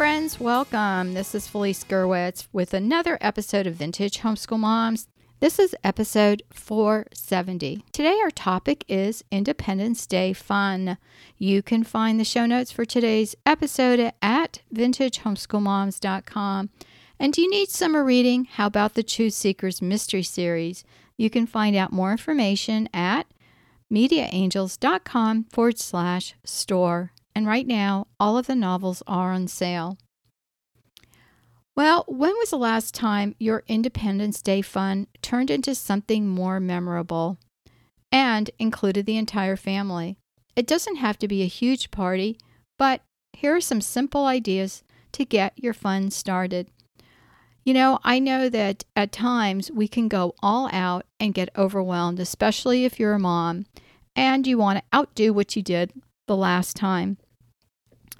Friends, welcome. This is Felice Gerwitz with another episode of Vintage Homeschool Moms. This is episode 470. Today, our topic is Independence Day fun. You can find the show notes for today's episode at vintagehomeschoolmoms.com. And do you need summer reading? How about the Truth Seekers Mystery Series? You can find out more information at mediaangels.com forward slash store. And right now, all of the novels are on sale. Well, when was the last time your Independence Day fun turned into something more memorable and included the entire family? It doesn't have to be a huge party, but here are some simple ideas to get your fun started. You know, I know that at times we can go all out and get overwhelmed, especially if you're a mom and you want to outdo what you did the last time.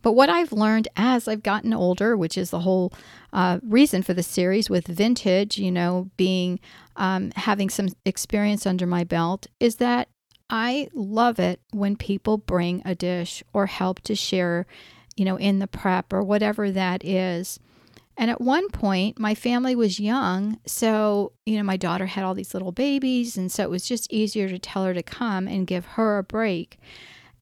But what I've learned as I've gotten older, which is the whole uh, reason for the series with vintage, you know, being um, having some experience under my belt, is that I love it when people bring a dish or help to share, you know, in the prep or whatever that is. And at one point, my family was young. So, you know, my daughter had all these little babies. And so it was just easier to tell her to come and give her a break.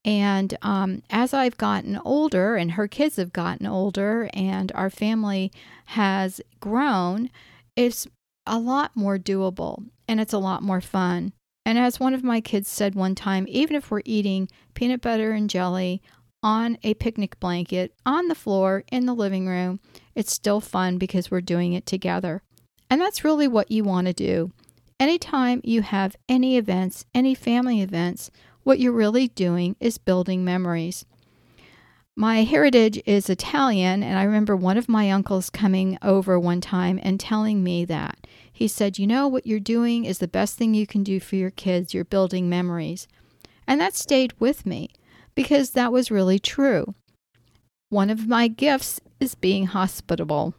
And um, as I've gotten older and her kids have gotten older and our family has grown, it's a lot more doable and it's a lot more fun. And as one of my kids said one time, even if we're eating peanut butter and jelly on a picnic blanket on the floor in the living room, it's still fun because we're doing it together. And that's really what you want to do. Anytime you have any events, any family events, what you're really doing is building memories. My heritage is Italian, and I remember one of my uncles coming over one time and telling me that. He said, You know, what you're doing is the best thing you can do for your kids. You're building memories. And that stayed with me because that was really true. One of my gifts is being hospitable.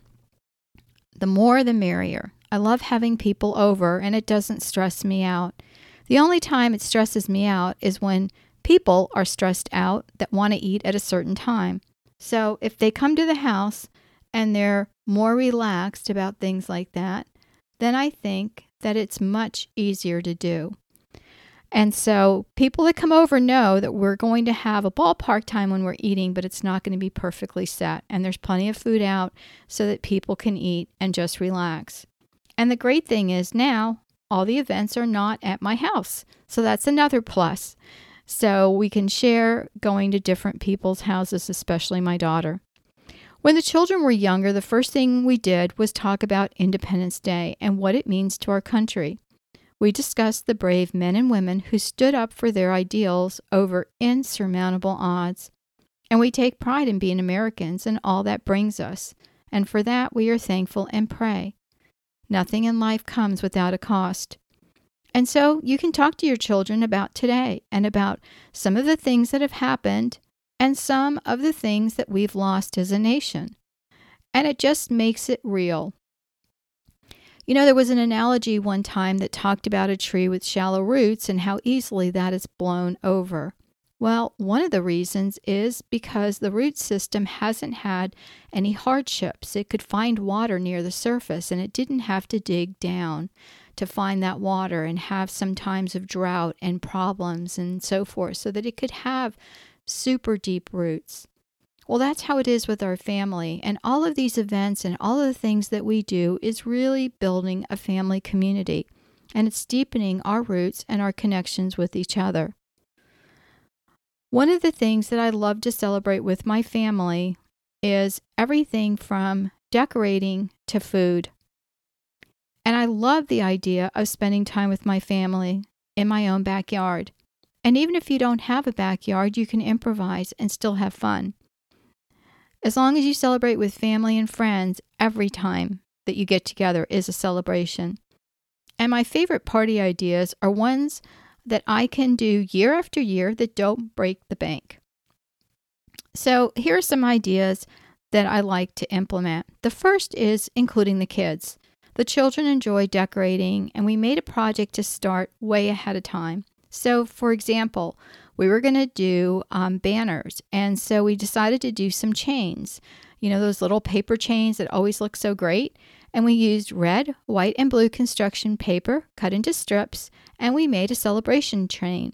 The more the merrier. I love having people over and it doesn't stress me out. The only time it stresses me out is when people are stressed out that want to eat at a certain time. So if they come to the house and they're more relaxed about things like that, then I think that it's much easier to do. And so people that come over know that we're going to have a ballpark time when we're eating, but it's not going to be perfectly set. And there's plenty of food out so that people can eat and just relax. And the great thing is now all the events are not at my house. So that's another plus. So we can share going to different people's houses, especially my daughter. When the children were younger, the first thing we did was talk about Independence Day and what it means to our country we discussed the brave men and women who stood up for their ideals over insurmountable odds. And we take pride in being Americans and all that brings us, and for that we are thankful and pray. Nothing in life comes without a cost. And so you can talk to your children about today and about some of the things that have happened and some of the things that we've lost as a nation. And it just makes it real. You know, there was an analogy one time that talked about a tree with shallow roots and how easily that is blown over. Well, one of the reasons is because the root system hasn't had any hardships. It could find water near the surface and it didn't have to dig down to find that water and have some times of drought and problems and so forth so that it could have super deep roots. Well, that's how it is with our family. And all of these events and all of the things that we do is really building a family community. And it's deepening our roots and our connections with each other. One of the things that I love to celebrate with my family is everything from decorating to food. And I love the idea of spending time with my family in my own backyard. And even if you don't have a backyard, you can improvise and still have fun. As long as you celebrate with family and friends, every time that you get together is a celebration. And my favorite party ideas are ones that I can do year after year that don't break the bank. So, here are some ideas that I like to implement. The first is including the kids. The children enjoy decorating, and we made a project to start way ahead of time. So, for example, we were going to do um, banners, and so we decided to do some chains. You know, those little paper chains that always look so great. And we used red, white, and blue construction paper cut into strips, and we made a celebration train.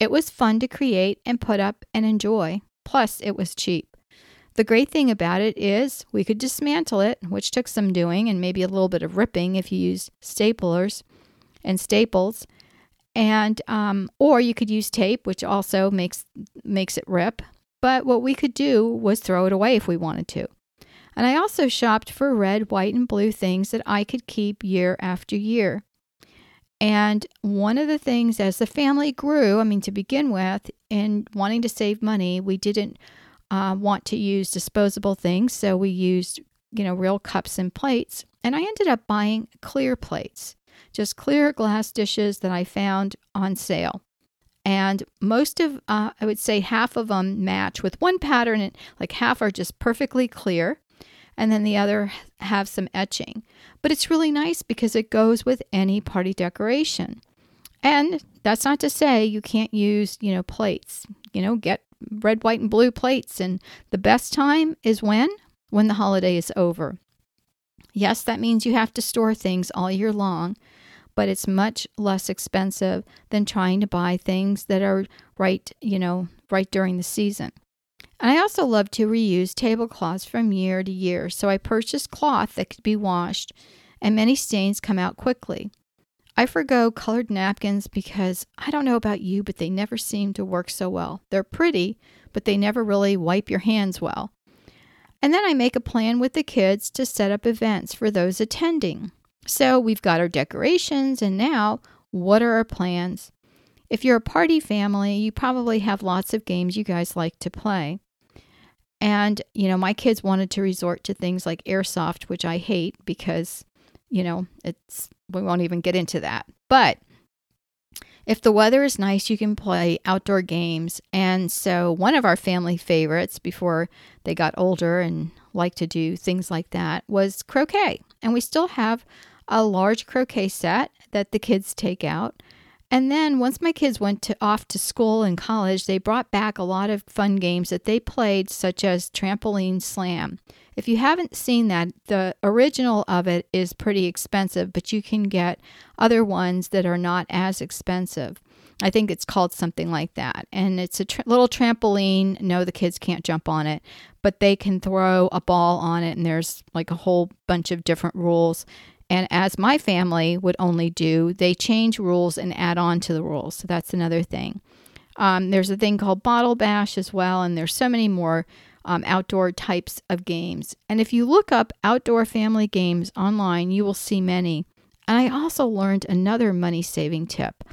It was fun to create and put up and enjoy. Plus, it was cheap. The great thing about it is we could dismantle it, which took some doing and maybe a little bit of ripping if you use staplers and staples, and um, or you could use tape, which also makes makes it rip. But what we could do was throw it away if we wanted to. And I also shopped for red, white, and blue things that I could keep year after year. And one of the things as the family grew, I mean, to begin with, in wanting to save money, we didn't uh, want to use disposable things. So we used, you know, real cups and plates. And I ended up buying clear plates, just clear glass dishes that I found on sale. And most of, uh, I would say half of them match with one pattern, and like half are just perfectly clear and then the other have some etching. But it's really nice because it goes with any party decoration. And that's not to say you can't use, you know, plates. You know, get red, white, and blue plates. And the best time is when? When the holiday is over. Yes, that means you have to store things all year long, but it's much less expensive than trying to buy things that are right, you know, right during the season. And I also love to reuse tablecloths from year to year, so I purchase cloth that could be washed, and many stains come out quickly. I forgo colored napkins because I don't know about you, but they never seem to work so well. They're pretty, but they never really wipe your hands well. And then I make a plan with the kids to set up events for those attending. So we've got our decorations, and now what are our plans? If you're a party family, you probably have lots of games you guys like to play. And, you know, my kids wanted to resort to things like airsoft, which I hate because, you know, it's, we won't even get into that. But if the weather is nice, you can play outdoor games. And so, one of our family favorites before they got older and liked to do things like that was croquet. And we still have a large croquet set that the kids take out. And then once my kids went to off to school and college, they brought back a lot of fun games that they played, such as Trampoline Slam. If you haven't seen that, the original of it is pretty expensive, but you can get other ones that are not as expensive. I think it's called something like that. And it's a tr- little trampoline. No, the kids can't jump on it, but they can throw a ball on it, and there's like a whole bunch of different rules. And as my family would only do, they change rules and add on to the rules. So that's another thing. Um, there's a thing called Bottle Bash as well, and there's so many more um, outdoor types of games. And if you look up outdoor family games online, you will see many. And I also learned another money saving tip,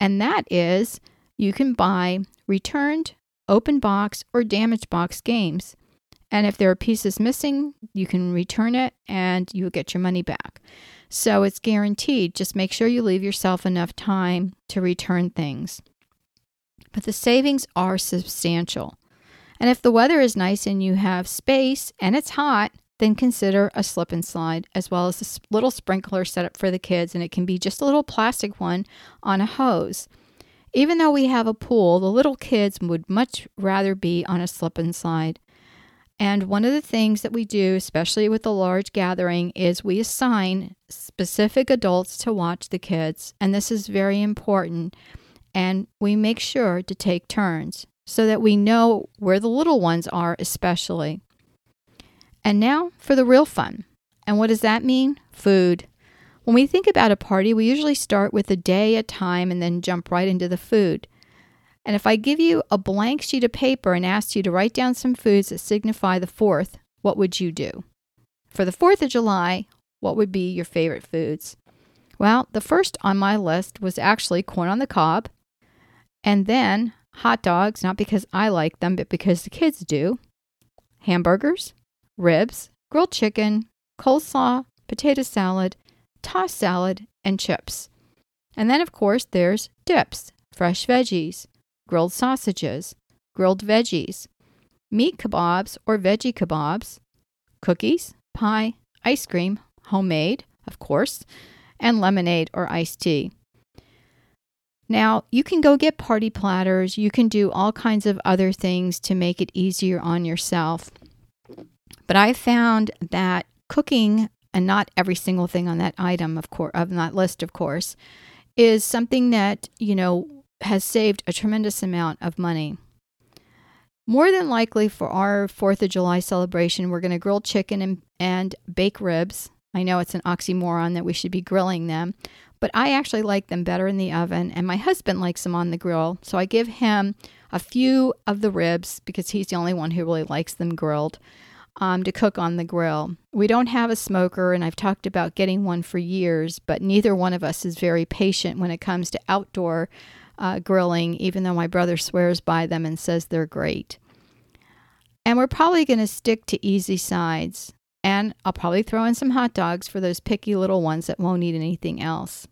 and that is you can buy returned, open box, or damaged box games. And if there are pieces missing, you can return it and you'll get your money back. So it's guaranteed. Just make sure you leave yourself enough time to return things. But the savings are substantial. And if the weather is nice and you have space and it's hot, then consider a slip and slide as well as a little sprinkler set up for the kids, and it can be just a little plastic one on a hose. Even though we have a pool, the little kids would much rather be on a slip and slide. And one of the things that we do, especially with a large gathering, is we assign specific adults to watch the kids. And this is very important. And we make sure to take turns so that we know where the little ones are, especially. And now for the real fun. And what does that mean? Food. When we think about a party, we usually start with a day, a time, and then jump right into the food. And if I give you a blank sheet of paper and asked you to write down some foods that signify the 4th, what would you do? For the 4th of July, what would be your favorite foods? Well, the first on my list was actually corn on the cob, and then hot dogs, not because I like them, but because the kids do, hamburgers, ribs, grilled chicken, coleslaw, potato salad, tossed salad, and chips. And then, of course, there's dips, fresh veggies, grilled sausages, grilled veggies, meat kebabs or veggie kebabs, cookies, pie, ice cream, homemade, of course, and lemonade or iced tea. Now, you can go get party platters. You can do all kinds of other things to make it easier on yourself. But I found that cooking, and not every single thing on that item, of course, of that list, of course, is something that, you know, has saved a tremendous amount of money. More than likely, for our 4th of July celebration, we're going to grill chicken and, and bake ribs. I know it's an oxymoron that we should be grilling them, but I actually like them better in the oven, and my husband likes them on the grill. So I give him a few of the ribs because he's the only one who really likes them grilled um, to cook on the grill. We don't have a smoker, and I've talked about getting one for years, but neither one of us is very patient when it comes to outdoor uh, grilling, even though my brother swears by them and says they're great. And we're probably going to stick to easy sides. And I'll probably throw in some hot dogs for those picky little ones that won't eat anything else.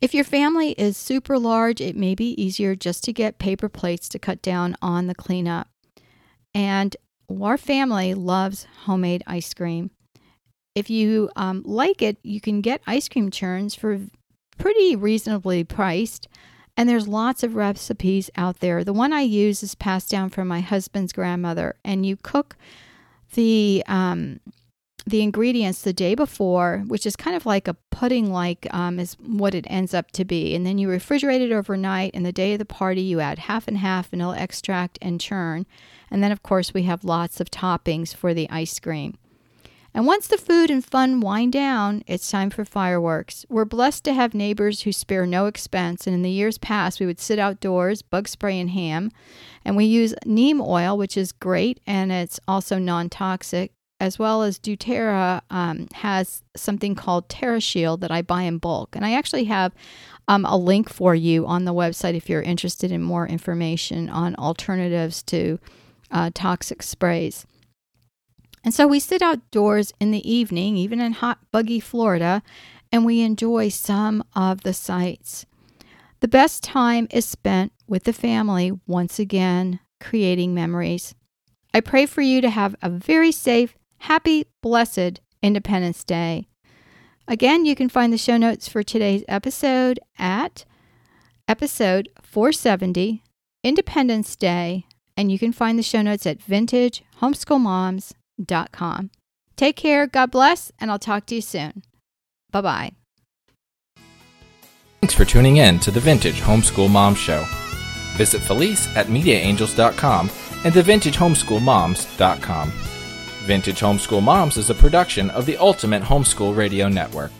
If your family is super large, it may be easier just to get paper plates to cut down on the cleanup. And our family loves homemade ice cream. If you um, like it, you can get ice cream churns for pretty reasonably priced. And there's lots of recipes out there. The one I use is passed down from my husband's grandmother, and you cook the um, the ingredients the day before, which is kind of like a pudding like um, is what it ends up to be. And then you refrigerate it overnight, and the day of the party, you add half and half vanilla extract and churn. And then, of course, we have lots of toppings for the ice cream. And once the food and fun wind down, it's time for fireworks. We're blessed to have neighbors who spare no expense, and in the years past, we would sit outdoors, bug spray and ham, and we use neem oil, which is great, and it's also non toxic, as well as doTERRA um, has something called TerraShield that I buy in bulk. And I actually have um, a link for you on the website if you're interested in more information on alternatives to uh, toxic sprays. And so we sit outdoors in the evening, even in hot, buggy Florida, and we enjoy some of the sights. The best time is spent with the family once again, creating memories. I pray for you to have a very safe, happy, blessed Independence Day. Again, you can find the show notes for today's episode at episode 470, Independence Day, and you can find the show notes at vintagehomeschoolmoms.com. Take care, God bless, and I'll talk to you soon. Bye bye. Thanks for tuning in to the Vintage Homeschool Mom Show. Visit Felice at MediaAngels.com and TheVintageHomeschoolMoms.com. Vintage Homeschool Moms is a production of the Ultimate Homeschool Radio Network.